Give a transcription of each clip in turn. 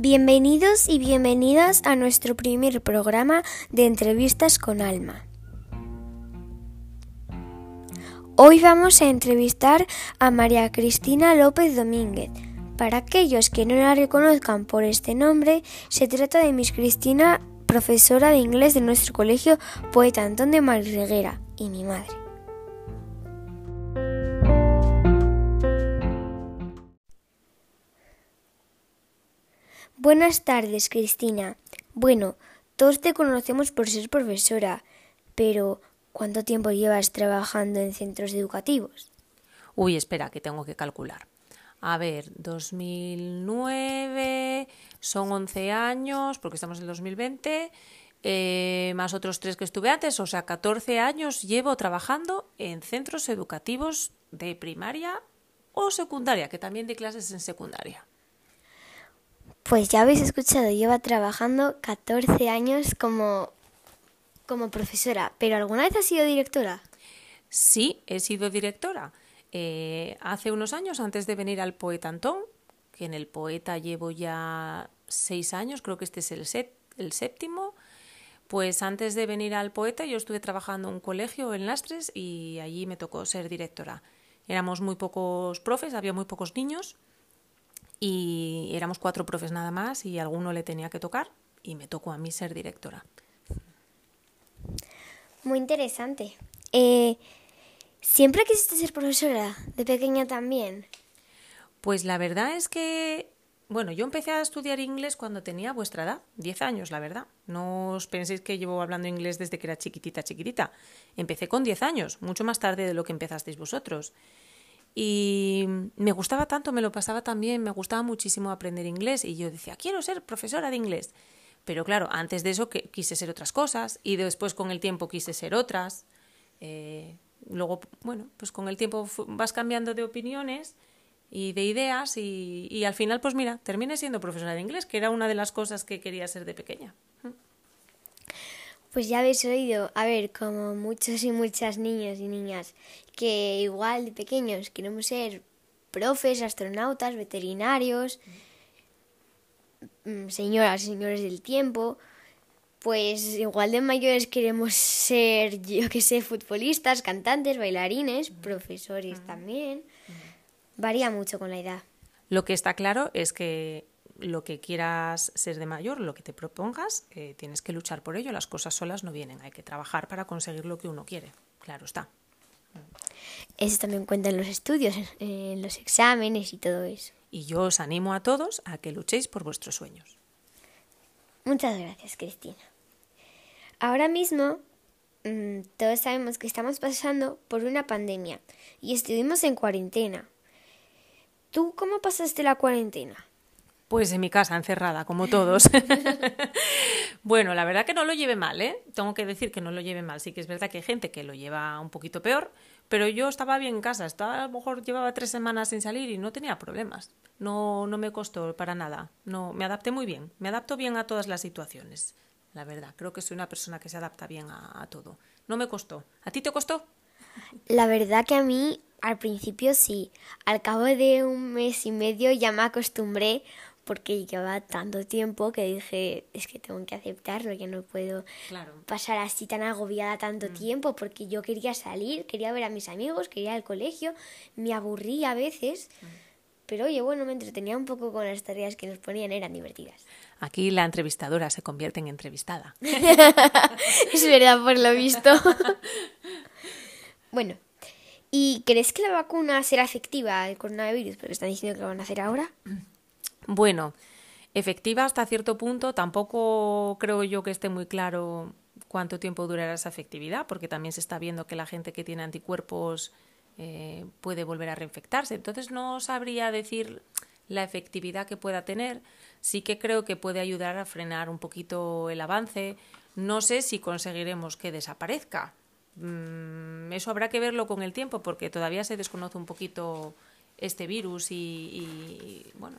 Bienvenidos y bienvenidas a nuestro primer programa de entrevistas con Alma. Hoy vamos a entrevistar a María Cristina López Domínguez. Para aquellos que no la reconozcan por este nombre, se trata de Miss Cristina, profesora de inglés de nuestro colegio Poeta Antón de Malreguera y mi madre. Buenas tardes, Cristina. Bueno, todos te conocemos por ser profesora, pero ¿cuánto tiempo llevas trabajando en centros educativos? Uy, espera, que tengo que calcular. A ver, 2009 son 11 años, porque estamos en 2020, eh, más otros tres que estuve antes, o sea, 14 años llevo trabajando en centros educativos de primaria o secundaria, que también di clases en secundaria. Pues ya habéis escuchado, lleva trabajando 14 años como, como profesora, pero ¿alguna vez has sido directora? Sí, he sido directora. Eh, hace unos años, antes de venir al Poeta Antón, que en el Poeta llevo ya seis años, creo que este es el, el séptimo, pues antes de venir al Poeta yo estuve trabajando en un colegio en Lastres y allí me tocó ser directora. Éramos muy pocos profes, había muy pocos niños y éramos cuatro profes nada más y alguno le tenía que tocar y me tocó a mí ser directora. Muy interesante. Eh, ¿Siempre quisiste ser profesora? ¿De pequeña también? Pues la verdad es que, bueno, yo empecé a estudiar inglés cuando tenía vuestra edad, 10 años, la verdad. No os penséis que llevo hablando inglés desde que era chiquitita, chiquitita. Empecé con 10 años, mucho más tarde de lo que empezasteis vosotros. Y me gustaba tanto, me lo pasaba tan bien, me gustaba muchísimo aprender inglés y yo decía, quiero ser profesora de inglés. Pero claro, antes de eso quise ser otras cosas y después con el tiempo quise ser otras. Eh, luego, bueno, pues con el tiempo vas cambiando de opiniones y de ideas y, y, al final, pues mira, terminé siendo profesora de inglés, que era una de las cosas que quería ser de pequeña. Pues ya habéis oído, a ver, como muchos y muchas niños y niñas, que igual de pequeños queremos ser profes, astronautas, veterinarios, mm, señoras y señores del tiempo, pues igual de mayores queremos ser, yo que sé, futbolistas, cantantes, bailarines, profesores también. Varía mucho con la edad. Lo que está claro es que lo que quieras ser de mayor, lo que te propongas, eh, tienes que luchar por ello. Las cosas solas no vienen, hay que trabajar para conseguir lo que uno quiere. Claro está. Eso también cuenta en los estudios, en los exámenes y todo eso. Y yo os animo a todos a que luchéis por vuestros sueños. Muchas gracias, Cristina. Ahora mismo mmm, todos sabemos que estamos pasando por una pandemia y estuvimos en cuarentena. ¿Tú cómo pasaste la cuarentena? Pues en mi casa, encerrada, como todos. bueno, la verdad que no lo lleve mal, ¿eh? Tengo que decir que no lo lleve mal. Sí que es verdad que hay gente que lo lleva un poquito peor, pero yo estaba bien en casa. Estaba, a lo mejor llevaba tres semanas sin salir y no tenía problemas. No, no me costó para nada. No, me adapté muy bien. Me adapto bien a todas las situaciones. La verdad, creo que soy una persona que se adapta bien a, a todo. No me costó. ¿A ti te costó? La verdad que a mí al principio sí. Al cabo de un mes y medio ya me acostumbré porque llevaba tanto tiempo que dije, es que tengo que aceptarlo, que no puedo claro. pasar así tan agobiada tanto mm. tiempo, porque yo quería salir, quería ver a mis amigos, quería ir al colegio, me aburría a veces, mm. pero oye, bueno, me entretenía un poco con las tareas que nos ponían, eran divertidas. Aquí la entrevistadora se convierte en entrevistada. es verdad, por lo visto. bueno, ¿y crees que la vacuna será efectiva al coronavirus? Porque están diciendo que lo van a hacer ahora. Bueno, efectiva hasta cierto punto, tampoco creo yo que esté muy claro cuánto tiempo durará esa efectividad, porque también se está viendo que la gente que tiene anticuerpos eh, puede volver a reinfectarse. Entonces no sabría decir la efectividad que pueda tener. Sí que creo que puede ayudar a frenar un poquito el avance. No sé si conseguiremos que desaparezca. Mm, eso habrá que verlo con el tiempo, porque todavía se desconoce un poquito este virus y, y bueno,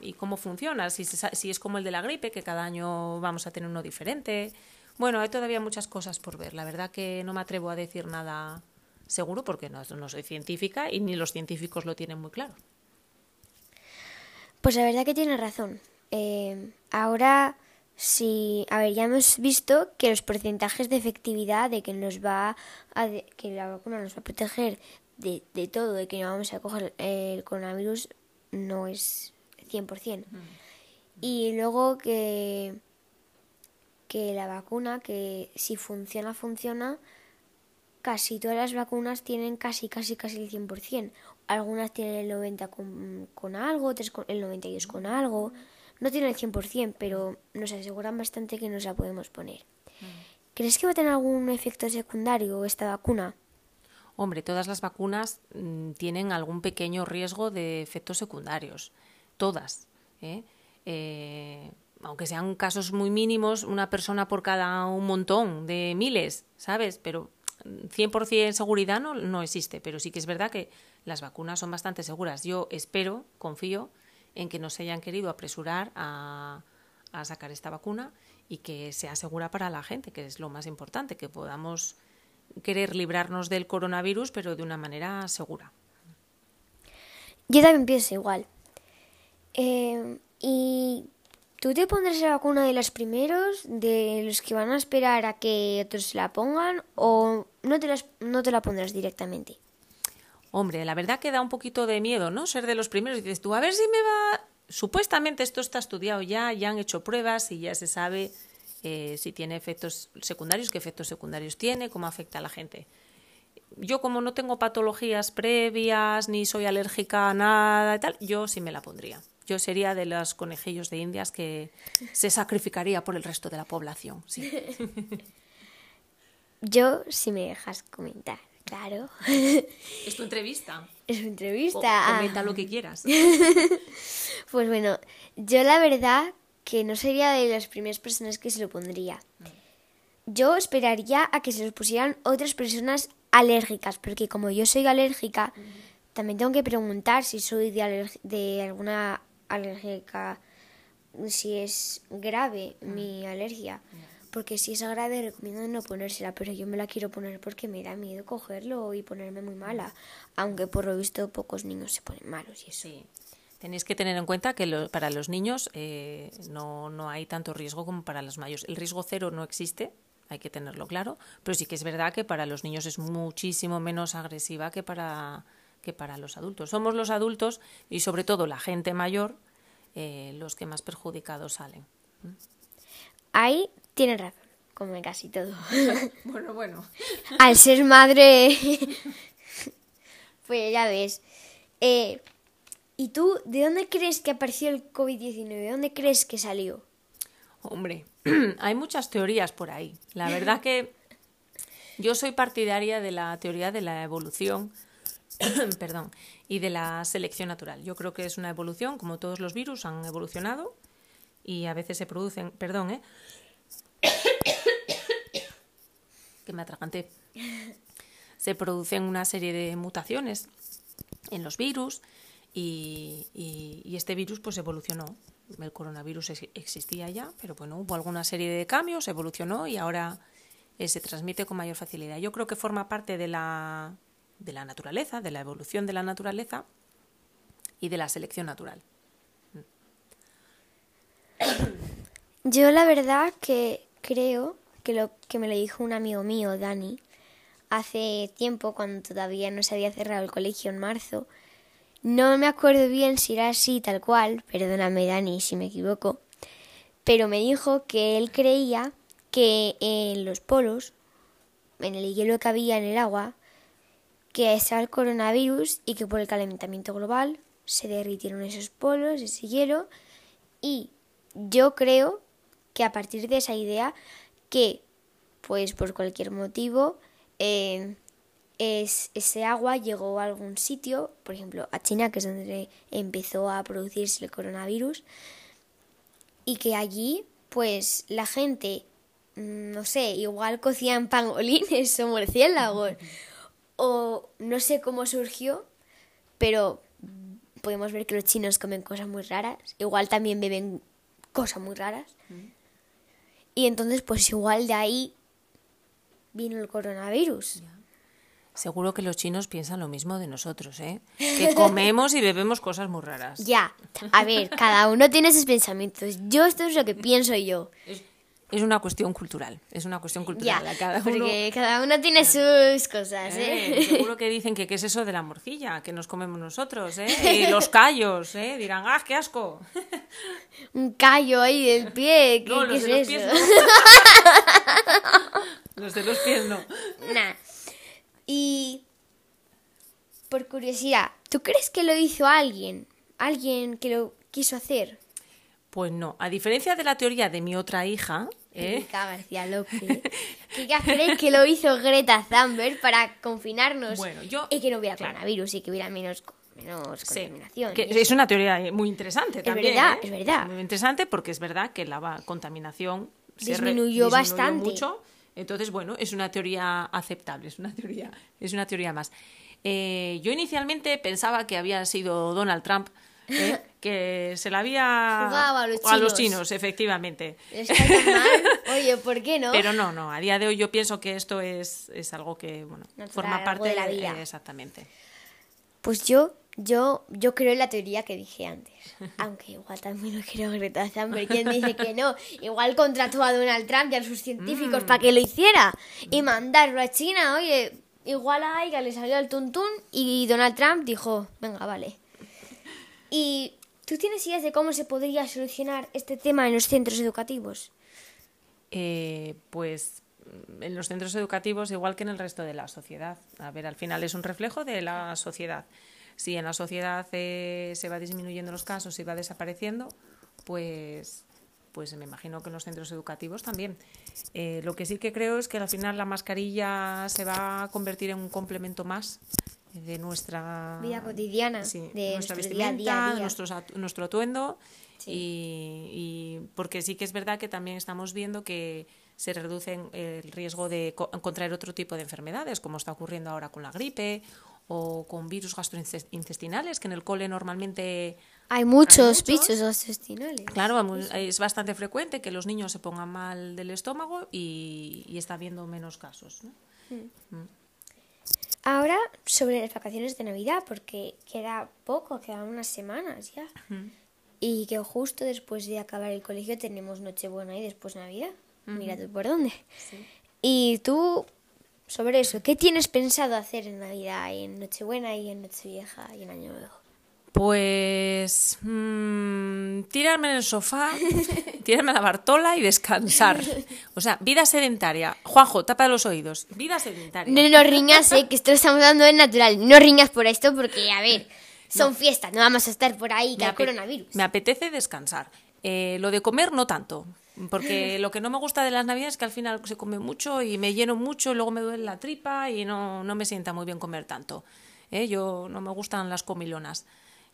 y cómo funciona, si, si es como el de la gripe, que cada año vamos a tener uno diferente. Bueno, hay todavía muchas cosas por ver. La verdad que no me atrevo a decir nada seguro porque no, no soy científica y ni los científicos lo tienen muy claro. Pues la verdad que tiene razón. eh, ahora sí, a ver, ya hemos visto que los porcentajes de efectividad de que nos va a, que la vacuna nos va a proteger de, de todo, de que no vamos a coger el coronavirus, no es 100%. Y luego que, que la vacuna, que si funciona, funciona, casi todas las vacunas tienen casi, casi, casi el 100%. Algunas tienen el 90 con, con algo, otras con, el 92 con algo. No tienen el 100%, pero nos aseguran bastante que nos la podemos poner. ¿Crees que va a tener algún efecto secundario esta vacuna? Hombre, todas las vacunas mm, tienen algún pequeño riesgo de efectos secundarios. Todas. ¿eh? Eh, aunque sean casos muy mínimos, una persona por cada un montón de miles, ¿sabes? Pero 100% seguridad no, no existe, pero sí que es verdad que las vacunas son bastante seguras. Yo espero, confío en que no se hayan querido apresurar a, a sacar esta vacuna y que sea segura para la gente, que es lo más importante, que podamos querer librarnos del coronavirus, pero de una manera segura. Yo también pienso igual. Eh, ¿Y tú te pondrás la vacuna de los primeros, de los que van a esperar a que otros se la pongan, o no te, las, no te la pondrás directamente? Hombre, la verdad que da un poquito de miedo, ¿no? Ser de los primeros y dices tú, a ver si me va... Supuestamente esto está estudiado ya, ya han hecho pruebas y ya se sabe eh, si tiene efectos secundarios, qué efectos secundarios tiene, cómo afecta a la gente. Yo como no tengo patologías previas, ni soy alérgica a nada y tal, yo sí me la pondría. Yo sería de los conejillos de indias que se sacrificaría por el resto de la población, sí. Yo, si me dejas comentar, claro. ¿Es tu entrevista? Es tu entrevista. O, comenta lo que quieras. pues bueno, yo la verdad que no sería de las primeras personas que se lo pondría. Yo esperaría a que se lo pusieran otras personas alérgicas, porque como yo soy alérgica, también tengo que preguntar si soy de, de alguna alérgica, si es grave mi alergia. Porque si es grave recomiendo no ponérsela, pero yo me la quiero poner porque me da miedo cogerlo y ponerme muy mala. Aunque por lo visto pocos niños se ponen malos y eso. Sí. Tenéis que tener en cuenta que lo, para los niños eh, no, no hay tanto riesgo como para los mayores. El riesgo cero no existe, hay que tenerlo claro, pero sí que es verdad que para los niños es muchísimo menos agresiva que para, que para los adultos. Somos los adultos y sobre todo la gente mayor eh, los que más perjudicados salen. Ahí tienes razón, como en casi todo. bueno, bueno. Al ser madre, pues ya ves. Eh, ¿Y tú de dónde crees que apareció el COVID-19? ¿De dónde crees que salió? Hombre, hay muchas teorías por ahí. La verdad que yo soy partidaria de la teoría de la evolución, perdón, y de la selección natural. Yo creo que es una evolución, como todos los virus han evolucionado y a veces se producen, perdón, ¿eh? que me atraganté. Se producen una serie de mutaciones en los virus y, este virus pues evolucionó. El coronavirus existía ya, pero bueno, hubo alguna serie de cambios, evolucionó y ahora eh, se transmite con mayor facilidad. Yo creo que forma parte de la, de la naturaleza, de la evolución de la naturaleza y de la selección natural. Yo la verdad que creo que lo que me lo dijo un amigo mío, Dani, hace tiempo cuando todavía no se había cerrado el colegio en marzo, no me acuerdo bien si era así tal cual, perdóname Dani si me equivoco, pero me dijo que él creía que en los polos, en el hielo que había en el agua, que estaba el coronavirus y que por el calentamiento global se derritieron esos polos, ese hielo, y yo creo que a partir de esa idea que, pues por cualquier motivo, eh, es, ese agua llegó a algún sitio, por ejemplo a China, que es donde empezó a producirse el coronavirus, y que allí, pues la gente, mm, no sé, igual cocían pangolines o murciélagos, o no sé cómo surgió, pero podemos ver que los chinos comen cosas muy raras, igual también beben cosas muy raras. Y entonces, pues igual de ahí vino el coronavirus. Seguro que los chinos piensan lo mismo de nosotros, ¿eh? Que comemos y bebemos cosas muy raras. Ya, a ver, cada uno tiene sus pensamientos. Yo esto es lo que pienso yo. Es, una cuestión cultural, es una cuestión cultural. Ya, cada uno, porque cada uno tiene sus cosas, ¿eh? Eh, seguro que dicen que qué es eso de la morcilla, que nos comemos nosotros, ¿eh? Y los callos, ¿eh? Dirán, ¡ah, qué asco! Un callo ahí del pie, ¿qué, No, qué los es de los eso? pies no. Los de los pies no. Nah. Y por curiosidad, ¿tú crees que lo hizo alguien? ¿Alguien que lo quiso hacer? Pues no, a diferencia de la teoría de mi otra hija, ¿eh? García López. ¿Qué crees que lo hizo Greta Thunberg para confinarnos Bueno, yo- y que no hubiera coronavirus y que hubiera menos, menos Sí, contaminación? que eso? es una teoría eh, muy interesante también. verdad, ¿eh? es verdad. Muy interesante porque es verdad que la contaminación se re- Disminuyó bastante. mucho. Entonces, bueno, es una teoría aceptable, es una teoría, es una teoría más. Eh, yo inicialmente pensaba que había sido Donald Trump, ¿eh? que se la había Jugaba a los chinos. chinos, efectivamente. Está tan mal. Oye, ¿por qué no? Pero no, no, a día de hoy yo pienso que esto es, es algo que bueno, Natural, forma parte de la vida. eh, exactamente. Pues yo, yo, yo creo en la teoría que dije antes. Aunque igual también lo creo Greta Thunberg. ¿Quién dice que no? Igual contrató a Donald Trump y a sus científicos para que lo hiciera. Y mandarlo a China. Oye, igual a Aiga le salió el tuntún y Donald Trump dijo, venga, vale. ¿Y tú tienes ideas de cómo se podría solucionar este tema en los centros educativos? Eh, pues mm, en los centros educativos, igual que en el resto de la sociedad. A ver, al final es un reflejo de la sociedad. Si en la sociedad eh, se va disminuyendo los casos y va desapareciendo, pues, pues me imagino que en los centros educativos también. Eh, lo que sí que creo es que al final la mascarilla se va a convertir en un complemento más de nuestra Vida cotidiana, sí, de nuestra día vestimenta, día. de nuestros nuestro atuendo y, y porque sí que es verdad que también estamos viendo que se reduce el riesgo de co- contraer otro tipo de enfermedades, como está ocurriendo ahora con la gripe o con virus gastrointestinales, que en el cole normalmente Hay muchos, muchos. bichos intestinales. Claro, es bastante frecuente que los niños se pongan mal del estómago y, y está habiendo menos casos. ¿no? Ahora, sobre las vacaciones de Navidad, porque queda poco, quedan unas semanas ya. Y que justo después de acabar el colegio tenemos Nochebuena y después Navidad. Mira tú por dónde. Y tú, sobre eso, ¿qué tienes pensado hacer en Navidad, y en Nochebuena y en Nochevieja y en Año Nuevo? Pues mm, tirarme en el sofá, tirarme a la bartola y descansar. O sea, vida sedentaria. Juanjo, tapa los oídos. Vida sedentaria. No nos riñas, eh, que esto lo estamos dando en natural. No riñas por esto porque, a ver, son fiestas, no vamos a estar por ahí ape- coronavirus. me apetece descansar. Eh, lo de comer no tanto, porque lo que no me gusta de las navidades es que al final se come mucho y me lleno mucho, y luego me duele la tripa y no, no me sienta muy bien comer tanto. Eh, Yo no me gustan las comilonas,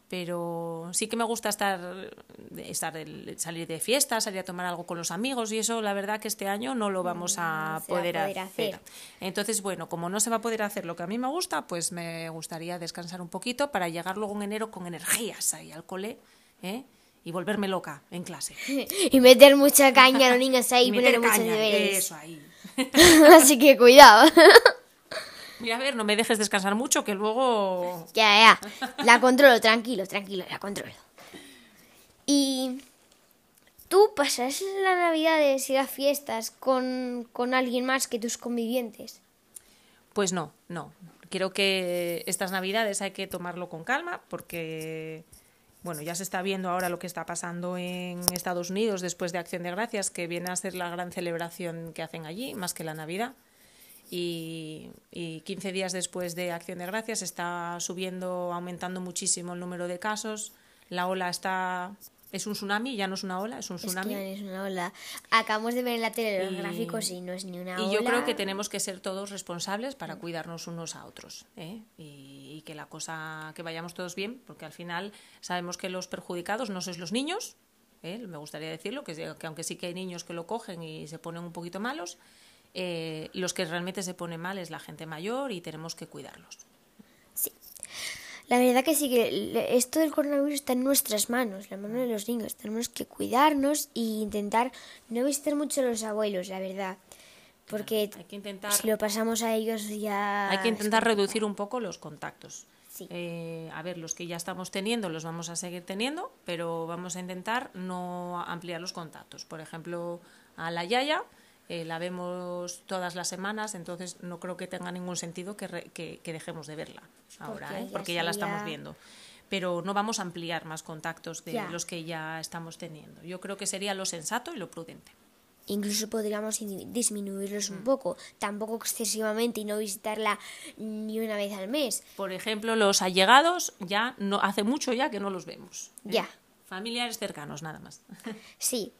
pero sí que me gusta estar, estar salir de fiesta, salir a tomar algo con los amigos y eso la verdad que este año no lo vamos a, va a poder, hacer. hacer. Entonces, bueno, como no se va a poder hacer lo que a mí me gusta, pues me gustaría descansar un poquito para llegar luego en enero con energías ahí al cole ¿eh? y volverme loca en clase. Y meter mucha caña a los niños ahí y poner muchos deberes. Eso ahí. Así que cuidado. Mira, a ver, no me dejes descansar mucho, que luego... Ya, ya. La controlo, tranquilo, tranquilo, la controlo. Y tú pasas las navidades y las fiestas con, con alguien más que tus convivientes. Pues no, no. Creo que estas navidades hay que tomarlo con calma porque, bueno, ya se está viendo ahora lo que está pasando en Estados Unidos después de Acción de Gracias, que viene a ser la gran celebración que hacen allí, más que la Navidad. Y, y 15 días después de Acción de Gracias está subiendo, aumentando muchísimo el número de casos. La ola está... Es un tsunami, ya no es una ola, es un Es que tsunami. no es una ola. Acabamos de ver en la tele los Y- gráficos y no es ni una ola. Y yo creo que tenemos que ser todos responsables para cuidarnos unos a otros ¿eh? y, y que la cosa, que vayamos todos bien, porque al final sabemos que los perjudicados no sois los niños, ¿eh? me gustaría decirlo, que, que aunque sí que hay niños que lo cogen y se ponen un poquito malos, eh, los que realmente se ponen mal es la gente mayor y tenemos que cuidarlos. La verdad que sí que esto del coronavirus está en nuestras manos, la mano de los niños. Tenemos que cuidarnos e intentar no visitar mucho a los abuelos, la verdad. Porque hay que intentar, si lo pasamos a ellos ya... hay que intentar reducir un poco los contactos. Sí. Eh, a ver, los que ya estamos teniendo los vamos a seguir teniendo, pero vamos a intentar no ampliar los contactos. Por ejemplo, a la Yaya eh, la vemos todas las semanas, entonces no creo que tenga ningún sentido que, re- que- que dejemos de verla ahora, Porque ¿eh? ya porque ya la estamos viendo. Pero no vamos a ampliar más contactos de Ya. los que ya estamos teniendo. Yo creo que sería lo sensato y lo prudente. Incluso podríamos in- disminuirlos Mm. un poco, tampoco excesivamente y no visitarla ni una vez al mes. Por ejemplo, los allegados ya no hace mucho ya que no los vemos. ¿eh? Ya. Familiares cercanos, nada más. Sí.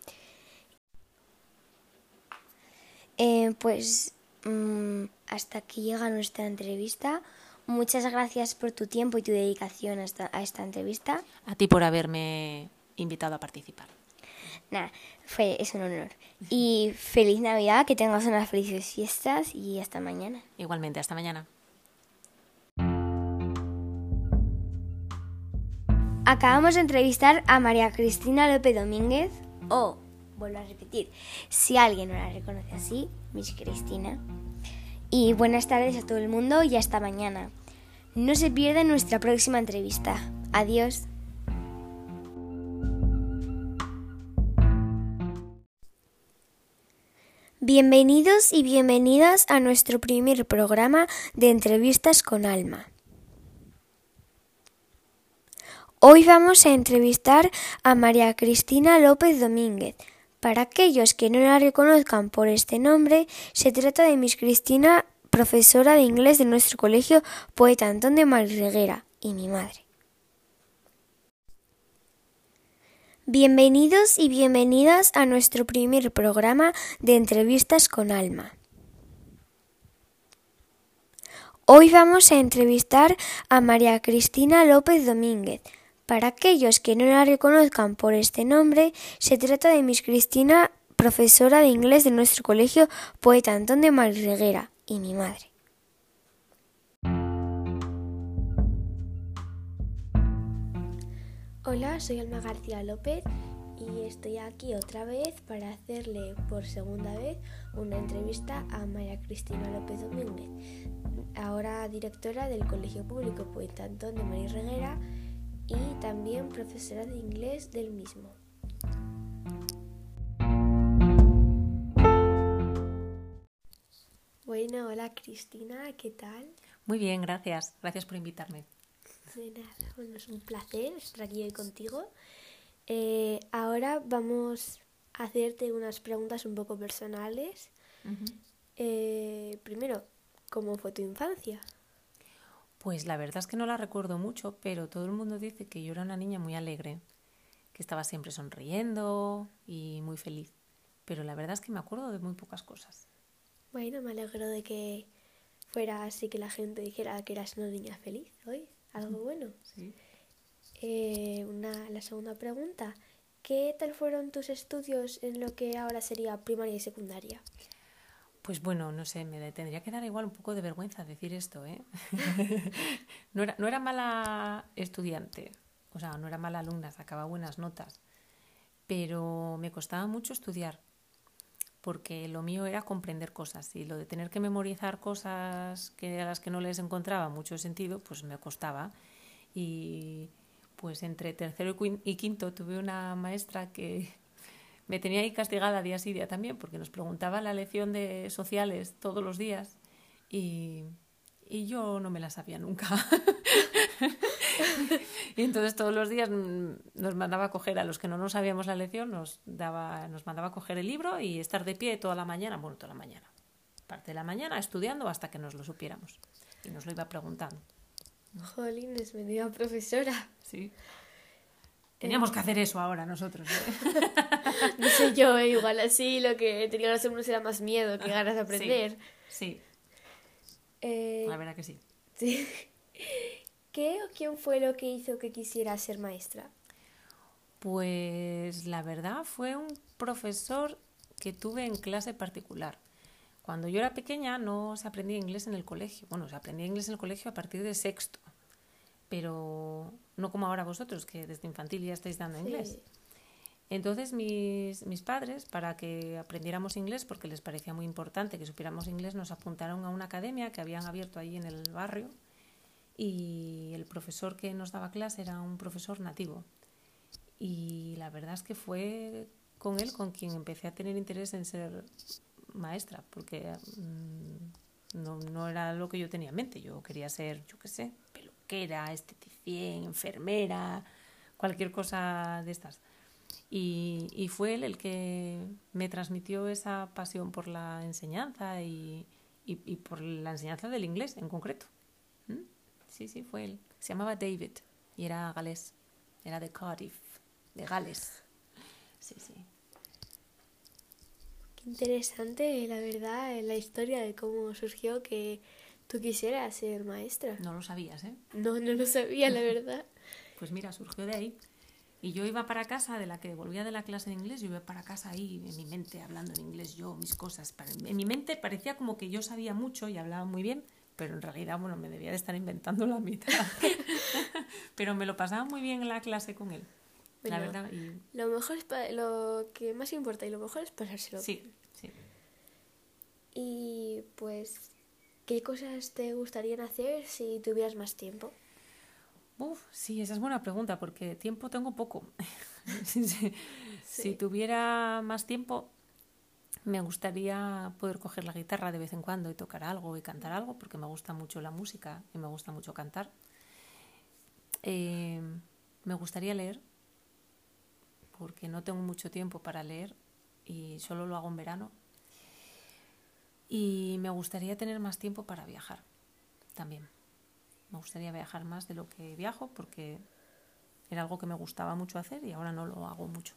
Eh, pues mm, hasta aquí llega nuestra entrevista. Muchas gracias por tu tiempo y tu dedicación a esta, a esta entrevista. A ti por haberme invitado a participar. Nada, fue, es un honor. Y feliz Navidad, que tengas unas felices fiestas y hasta mañana. Igualmente, hasta mañana. Acabamos de entrevistar a María Cristina López Domínguez, o, vuelvo a repetir, si alguien no la reconoce así, Miss Cristina. Y buenas tardes a todo el mundo y hasta mañana. No se pierdan nuestra próxima entrevista. Adiós. Bienvenidos y bienvenidas a nuestro primer programa de entrevistas con Alma. Hoy vamos a entrevistar a María Cristina López Domínguez. Para aquellos que no la reconozcan por este nombre, se trata de Miss Cristina, profesora de inglés de nuestro colegio Poeta Antón de Madriguera y mi madre. Bienvenidos y bienvenidas a nuestro primer programa de entrevistas con Alma. Hoy vamos a entrevistar a María Cristina López Domínguez. Para aquellos que no la reconozcan por este nombre, se trata de Miss Cristina, profesora de inglés de nuestro colegio Poeta Antón de Madriguera y mi madre. Hola, soy Alma García López y estoy aquí otra vez para hacerle por segunda vez una entrevista a María Cristina López Domínguez, ahora directora del Colegio Público Poeta Antón de María Reguera y también profesora de inglés del mismo. Bueno, hola Cristina, ¿qué tal? Muy bien, gracias. Gracias por invitarme. De nada, bueno, es un placer estar aquí hoy contigo. Eh, ahora vamos a hacerte unas preguntas un poco personales. Eh, primero, ¿cómo fue tu infancia? Pues la verdad es que no la recuerdo mucho, pero todo el mundo dice que yo era una niña muy alegre, que estaba siempre sonriendo y muy feliz. Pero la verdad es que me acuerdo de muy pocas cosas. Bueno, me alegro de que fuera así que la gente dijera que eras una niña feliz hoy. Algo bueno. Sí. Eh, una, la segunda pregunta. ¿Qué tal fueron tus estudios en lo que ahora sería primaria y secundaria? Pues bueno, no sé, me tendría que dar igual un poco de vergüenza decir esto, ¿eh? no, era, no era mala estudiante, o sea, no era mala alumna, sacaba buenas notas, pero me costaba mucho estudiar, porque lo mío era comprender cosas y lo de tener que memorizar cosas que a las que no les encontraba mucho sentido, pues me costaba. Y pues entre tercero y quin- y quinto tuve una maestra que me tenía ahí castigada día sí día también, porque nos preguntaba la lección de sociales todos los días y, y yo no me la sabía nunca. y entonces todos los días nos mandaba a coger, a los que no nos sabíamos la lección, nos, daba, nos mandaba a coger el libro y estar de pie toda la mañana, bueno, toda la mañana, parte de la mañana estudiando hasta que nos lo supiéramos. Y nos lo iba preguntando. Jolines, me dio profesora. Sí. Teníamos que hacer eso ahora nosotros. ¿eh? No sé yo, eh, igual así lo que tenía los alumnos era más miedo que ganas de aprender. Sí, Eh, la verdad que sí. sí. ¿Qué o quién fue lo que hizo que quisiera ser maestra? Pues la verdad fue un profesor que tuve en clase particular. Cuando yo era pequeña no se aprendía inglés en el colegio. Bueno, se aprendía inglés en el colegio a partir de sexto, pero no como ahora vosotros, que desde infantil ya estáis dando inglés. Entonces mis, mis padres, para que aprendiéramos inglés, porque les parecía muy importante que supiéramos inglés, nos apuntaron a una academia que habían abierto ahí en el barrio y el profesor que nos daba clase era un profesor nativo. Y la verdad es que fue con él con quien empecé a tener interés en ser maestra, porque mm, no, no, era lo que yo tenía en mente. Yo quería ser, yo qué sé, peluquera, esteticien, enfermera, cualquier cosa de estas. Y, y, fue él el que me transmitió esa pasión por la enseñanza y, y, y por la enseñanza del inglés en concreto. ¿Mm? Sí, sí, fue él. Se llamaba David y era galés. Era de Cardiff, de Gales. Sí, sí. Qué interesante, la verdad, la historia de cómo surgió que tú quisieras ser maestra. No lo sabías, ¿eh? No, no lo sabía, la verdad. pues mira, surgió de ahí. Y yo iba para casa, de la que volvía de la clase de inglés, yo iba para casa ahí en mi mente, hablando en inglés yo, mis cosas. En mi mente parecía como que yo sabía mucho y hablaba muy bien, pero en realidad, bueno, me debía de estar inventando la mitad. pero me lo pasaba muy bien en la clase con él. la verdad. Y... Lo mejor es lo que más importa y lo mejor es pasárselo. Sí, sí. Y pues, ¿qué cosas te gustaría hacer si tuvieras más tiempo? Uf, sí, esa es buena pregunta, porque tiempo tengo poco. sí. si tuviera más tiempo, me gustaría poder coger la guitarra de vez en cuando y tocar algo y cantar algo, porque me gusta mucho la música y me gusta mucho cantar. Eh, me gustaría leer, porque no tengo mucho tiempo para leer y solo lo hago en verano. Y me gustaría tener más tiempo para viajar también. Me gustaría viajar más de lo que viajo porque era algo que me gustaba mucho hacer y ahora no lo hago mucho.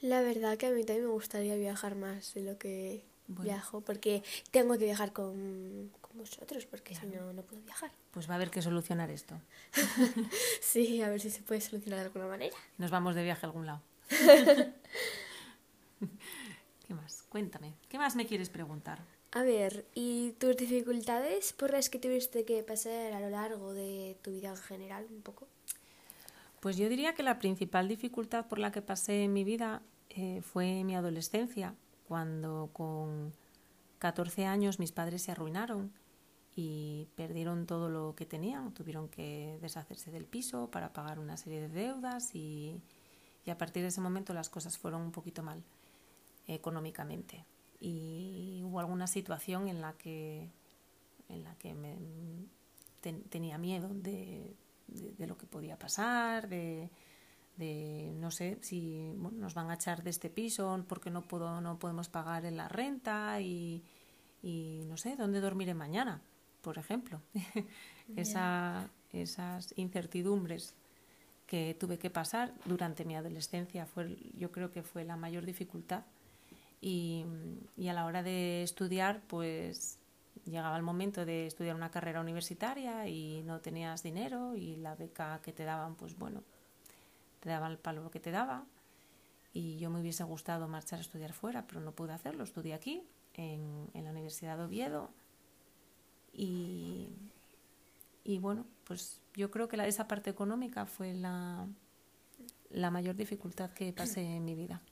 La verdad que a mí también me gustaría viajar más de lo que viajo porque tengo que viajar con, con vosotros porque si no, no puedo viajar. Pues va a haber que solucionar esto. sí, a ver si se puede solucionar de alguna manera. Nos vamos de viaje a algún lado. ¿Qué más? Cuéntame. ¿Qué más me quieres preguntar? A ver, ¿y tus dificultades por las que tuviste que pasar a lo largo de tu vida en general un poco? Pues yo diría que la principal dificultad por la que pasé en mi vida eh, fue mi adolescencia, cuando con 14 años mis padres se arruinaron y perdieron todo lo que tenían. Tuvieron que deshacerse del piso para pagar una serie de deudas y, y a partir de ese momento las cosas fueron un poquito mal económicamente. Y hubo alguna situación en la que, en la que me, tenía miedo de, de, lo que podía pasar, de, de no sé si nos van a echar de este piso porque no puedo no podemos pagar en la renta y, y no sé dónde dormiré mañana por ejemplo Esa, esas incertidumbres que tuve que pasar durante mi adolescencia fue yo creo que fue la mayor dificultad y, y, a la hora de estudiar, pues llegaba el momento de estudiar una carrera universitaria y no tenías dinero y la beca que te daban, pues bueno, te daba el palo que te daba. Y yo me hubiese gustado marchar a estudiar fuera, pero no pude hacerlo. Estudié aquí, en, en la Universidad de Oviedo. Y, y bueno, pues yo creo que la, esa parte económica fue la, la mayor dificultad que pasé en mi vida.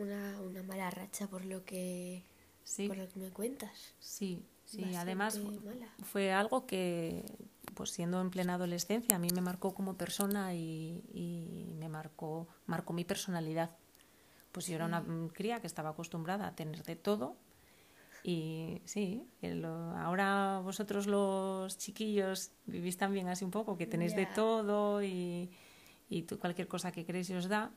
Una, una mala racha por lo que sí. por lo que me cuentas. Sí, sí, además fue algo que pues siendo en plena adolescencia a mí me marcó como persona y, y me marcó marcó mi personalidad. Pues yo era una cría que estaba acostumbrada a tener de todo y sí, ahora vosotros los chiquillos vivís también así un poco, que tenéis de todo y, y tú, cualquier cosa que queréis os da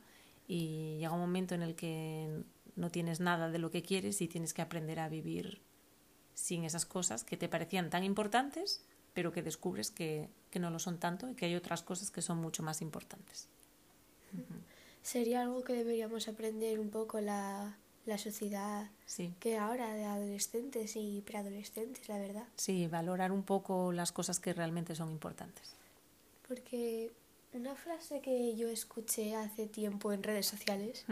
y llega un momento en el que no tienes nada de lo que quieres y tienes que aprender a vivir sin esas cosas que te parecían tan importantes, pero que descubres que, que no lo son tanto y que hay otras cosas que son mucho más importantes. Sería algo que deberíamos aprender un poco la, la sociedad sí. que ahora de adolescentes y preadolescentes, la verdad. Sí, valorar un poco las cosas que realmente son importantes. Porque una frase que yo escuché hace tiempo en redes sociales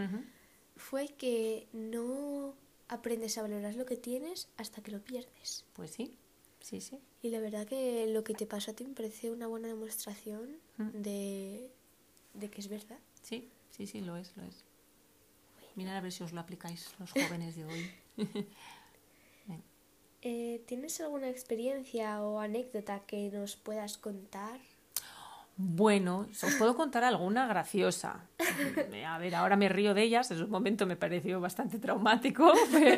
fue que no aprendes a valorar lo que tienes hasta que lo pierdes. Pues sí, sí, sí. Y la verdad que lo que te pasó a ti me parece una buena demostración de, de que es verdad. Sí, sí, sí, lo es, lo es. Mirad a ver si os lo aplicáis los jóvenes de hoy. Eh, ¿Tienes alguna experiencia o anécdota que nos puedas contar? Bueno, os puedo contar alguna graciosa. A ver, ahora me río de ellas, en su momento me pareció bastante traumático,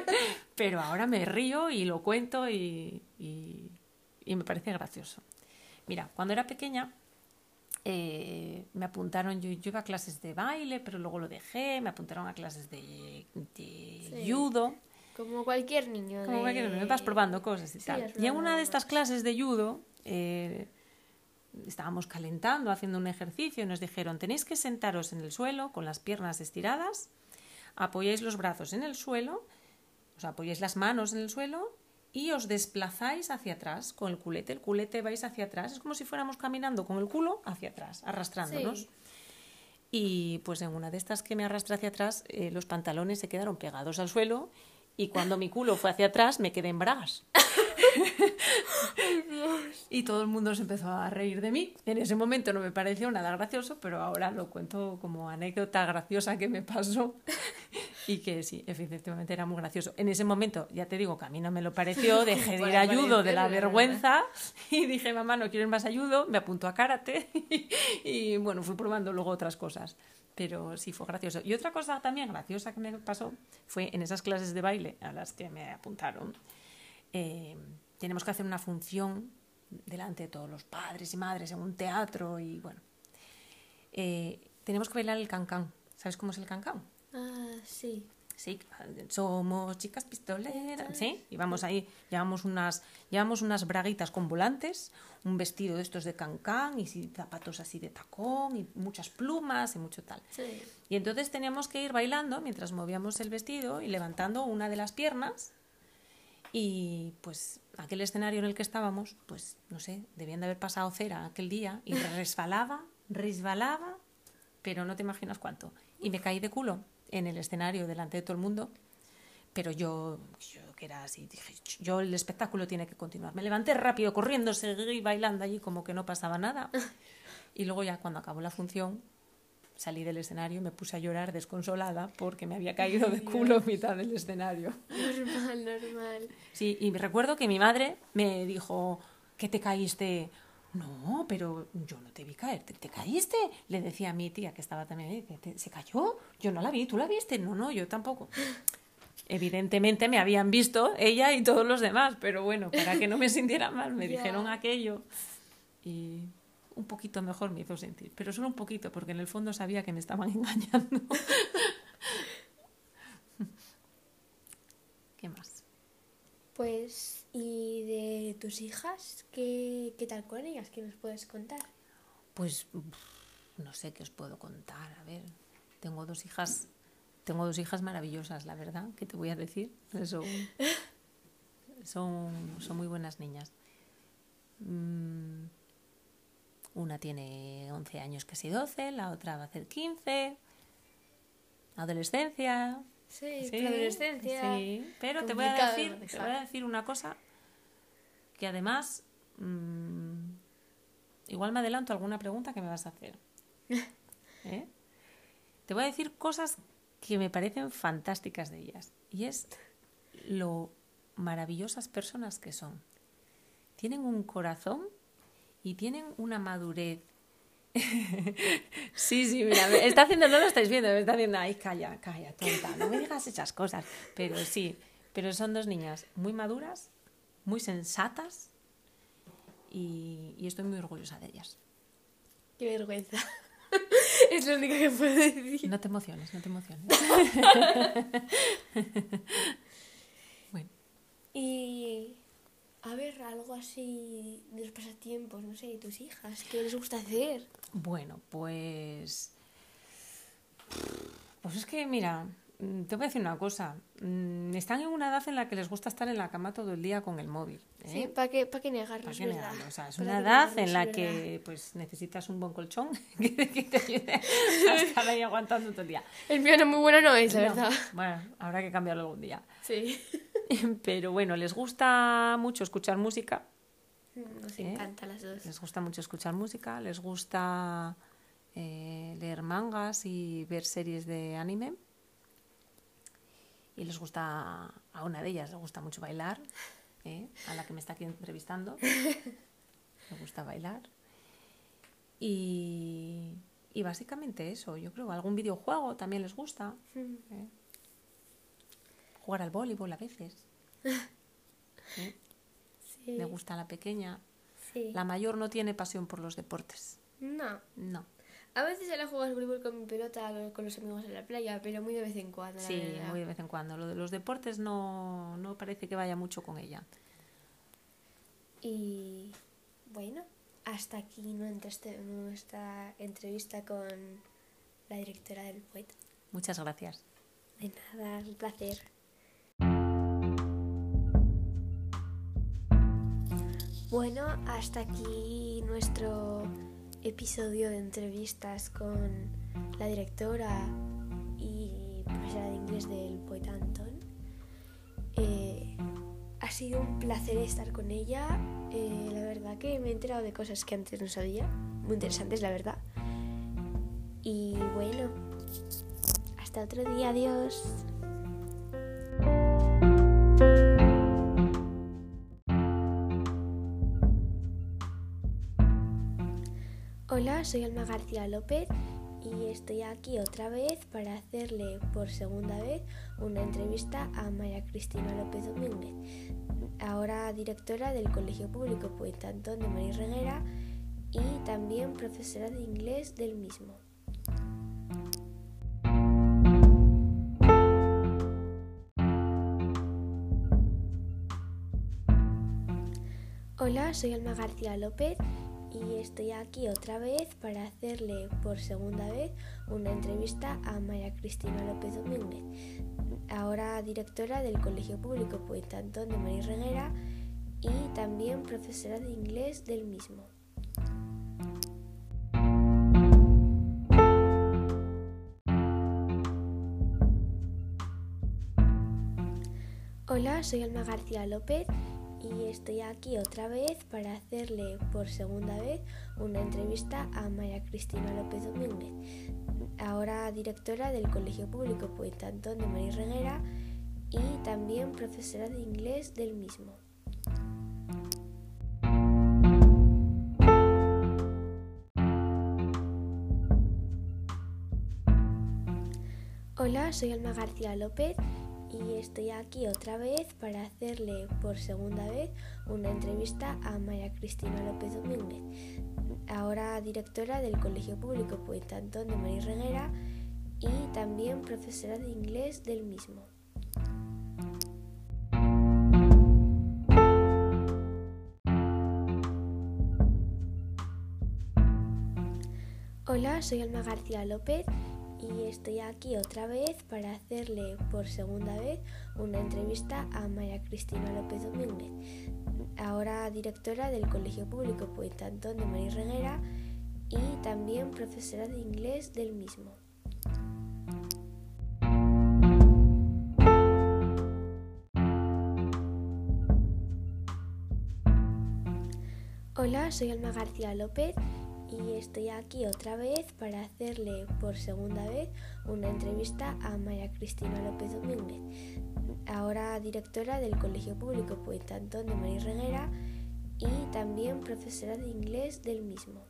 pero ahora me río y lo cuento y, y, me parece gracioso. Mira, cuando era pequeña eh, me apuntaron, yo, iba a clases de baile, pero luego lo dejé, me apuntaron a clases de, judo. Como cualquier niño. Como cualquier niño, vas probando cosas y tal. Y en una de estas clases de judo... Eh, estábamos calentando, haciendo un ejercicio y nos dijeron, tenéis que sentaros en el suelo con las piernas estiradas, apoyáis los brazos en el suelo, os apoyáis las manos en el suelo y os desplazáis hacia atrás con el culete. El culete vais hacia atrás, es como si fuéramos caminando con el culo hacia atrás, arrastrándonos. Y pues en una de estas que me arrastra hacia atrás, eh, los pantalones se quedaron pegados al suelo y cuando mi culo fue hacia atrás me quedé en bragas. Y todo el mundo se empezó a reír de mí. En ese momento no me pareció nada gracioso, pero ahora lo cuento como anécdota graciosa que me pasó y que sí, efectivamente era muy gracioso. En ese momento, ya te digo que a mí no me lo pareció, dejé de ir ayudo de la vergüenza y dije, mamá, ¿no quieres más ayudo? Me apuntó a karate y bueno, fui probando luego otras cosas pero sí fue gracioso. Y otra cosa también graciosa que me pasó fue en esas clases de baile a las que me apuntaron. Eh, tenemos que hacer una función delante de todos los padres y madres en un teatro y bueno. Eh, tenemos que bailar el cancán. ¿Sabes cómo es el cancán? Ah, sí. Sí, somos chicas pistoleras, ¿sí? Y vamos ahí, llevamos unas, llevamos unas braguitas con volantes, un vestido de estos de cancán y zapatos así de tacón y muchas plumas y mucho tal. Sí. Y entonces teníamos que ir bailando mientras movíamos el vestido y levantando una de las piernas y pues aquel escenario en el que estábamos, pues no sé, debían de haber pasado cera aquel día y resbalaba, resbalaba, pero no te imaginas cuánto. Y me caí de culo en el escenario delante de todo el mundo, pero yo, yo que era así, dije, yo el espectáculo tiene que continuar. Me levanté rápido, corriendo, seguí bailando allí como que no pasaba nada. Y luego ya cuando acabó la función, salí del escenario y me puse a llorar desconsolada porque me había caído de culo en mitad del escenario. Normal, normal. Sí, y me recuerdo que mi madre me dijo, ¿qué te caíste? No, pero yo no te vi caer, ¿te, caíste? Le decía a mi tía que estaba también ahí, ¿se cayó? Yo no la vi, ¿tú la viste? No, no, yo tampoco. Evidentemente me habían visto ella y todos los demás, pero bueno, para que no me sintiera mal, me dijeron aquello. Y un poquito mejor me hizo sentir, pero solo un poquito, porque en el fondo sabía que me estaban engañando. ¿Qué más? Pues, ¿y de tus hijas? ¿Qué, ¿Qué tal con ellas? ¿Qué nos puedes contar? Pues, no sé qué os puedo contar. A ver, tengo dos hijas, tengo dos hijas maravillosas, la verdad, ¿qué te voy a decir? Son, son, son muy buenas niñas. Mm, una tiene 11 años, casi 12, la otra va a hacer 15. Adolescencia. Sí, sí adolescencia. Sí, pero te voy, a decir, te voy a decir una cosa que además mmm, igual me adelanto alguna pregunta que me vas a hacer. ¿Eh? Te voy a decir cosas que me parecen fantásticas de ellas. Y es lo maravillosas personas que son. Tienen un corazón y tienen una madurez. sí, sí, mira, está haciendo, no lo estáis viendo, me está haciendo, ay, calla, calla, tonta, no me digas esas cosas. Pero sí, pero son dos niñas muy maduras, muy sensatas y, y estoy muy orgullosa de ellas. Qué vergüenza. es lo único que puedo decir. No te emociones, no te emociones. bueno. Y a ver, algo así de los pasatiempos, no sé, de tus hijas, ¿qué les gusta hacer? Bueno, pues... Pues es que, mira, mm, te voy a decir una cosa. Mm, están en una edad en la que les gusta estar en la cama todo el día con el móvil. ¿eh? Sí, ¿para qué, pa qué negarlo? ¿Para qué negarlo? O sea, es una edad en la que pues necesitas un buen colchón que, te ayude a estar ahí aguantando todo el día. El mío no muy bueno no es, la verdad. Bueno, habrá que cambiarlo algún día. Sí. Pero bueno, les gusta mucho escuchar música. Nos encanta las dos. Les gusta mucho escuchar música, les gusta eh, leer mangas y ver series de anime. Y les gusta, a una de ellas le gusta mucho bailar, ¿eh? a la que me está aquí entrevistando. Le gusta bailar. Y, y básicamente eso, yo creo. Algún videojuego también les gusta. ¿eh? Jugar al voleibol a veces. ¿eh? Sí. Me gusta la pequeña. Sí. La mayor no tiene pasión por los deportes. No. No. A veces se la juego al voleibol con mi pelota con los amigos en la playa, pero muy de vez en cuando. Sí, muy de vez en cuando. Lo de los deportes no, no parece que vaya mucho con ella. Y bueno, hasta aquí nuestra, nuestra entrevista con la directora del poeta. Muchas gracias. De nada, un placer. Bueno, hasta aquí nuestro episodio de entrevistas con la directora y profesora de inglés del poeta Anton. Eh, ha sido un placer estar con ella. Eh, la verdad que me he enterado de cosas que antes no sabía. Muy interesantes, la verdad. Y bueno, hasta otro día. Adiós. Soy Alma García López y estoy aquí otra vez para hacerle por segunda vez una entrevista a María Cristina López Domínguez, ahora directora del Colegio Público Poeta Antón de María Reguera y también profesora de inglés del mismo. Hola, soy Alma García López y estoy aquí otra vez para hacerle por segunda vez una entrevista a María Cristina López Domínguez, ahora directora del Colegio Público Poeta Antón de María Reguera y también profesora de inglés del mismo. Hola, soy Alma García López y estoy aquí otra vez para hacerle por segunda vez una entrevista a María Cristina López Domínguez, ahora directora del Colegio Público Poeta Antón de María Reguera y también profesora de inglés del mismo. Hola, soy Alma García López y estoy aquí otra vez para hacerle por segunda vez una entrevista a María Cristina López Domínguez, ahora directora del Colegio Público Poeta Antón de María Reguera y también profesora de inglés del mismo. Hola, soy Alma García López y estoy aquí otra vez para hacerle por segunda vez una entrevista a María Cristina López Domínguez, ahora directora del Colegio Público Poeta Antón de María Reguera y también profesora de inglés del mismo. Hola, soy Alma García López y estoy aquí otra vez para hacerle por segunda vez una entrevista a María Cristina López Domínguez, ahora directora del Colegio Público Poeta Antón de María Reguera y también profesora de inglés del mismo.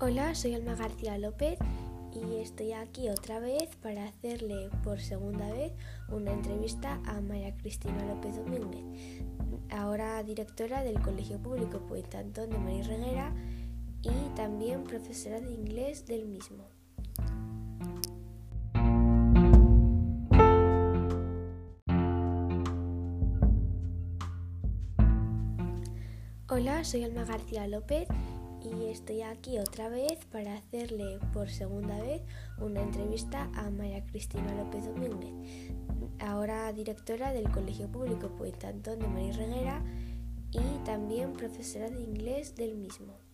Hola, soy Alma García López y estoy aquí otra vez para hacerle por segunda vez una entrevista a María Cristina López Domínguez, ahora directora del Colegio Público Poeta Antón de María Reguera y también profesora de inglés del mismo. Hola, soy Alma García López y estoy aquí otra vez para hacerle por segunda vez una entrevista a María Cristina López Domínguez, ahora directora del Colegio Público Poeta Antón de María Reguera y también profesora de inglés del mismo.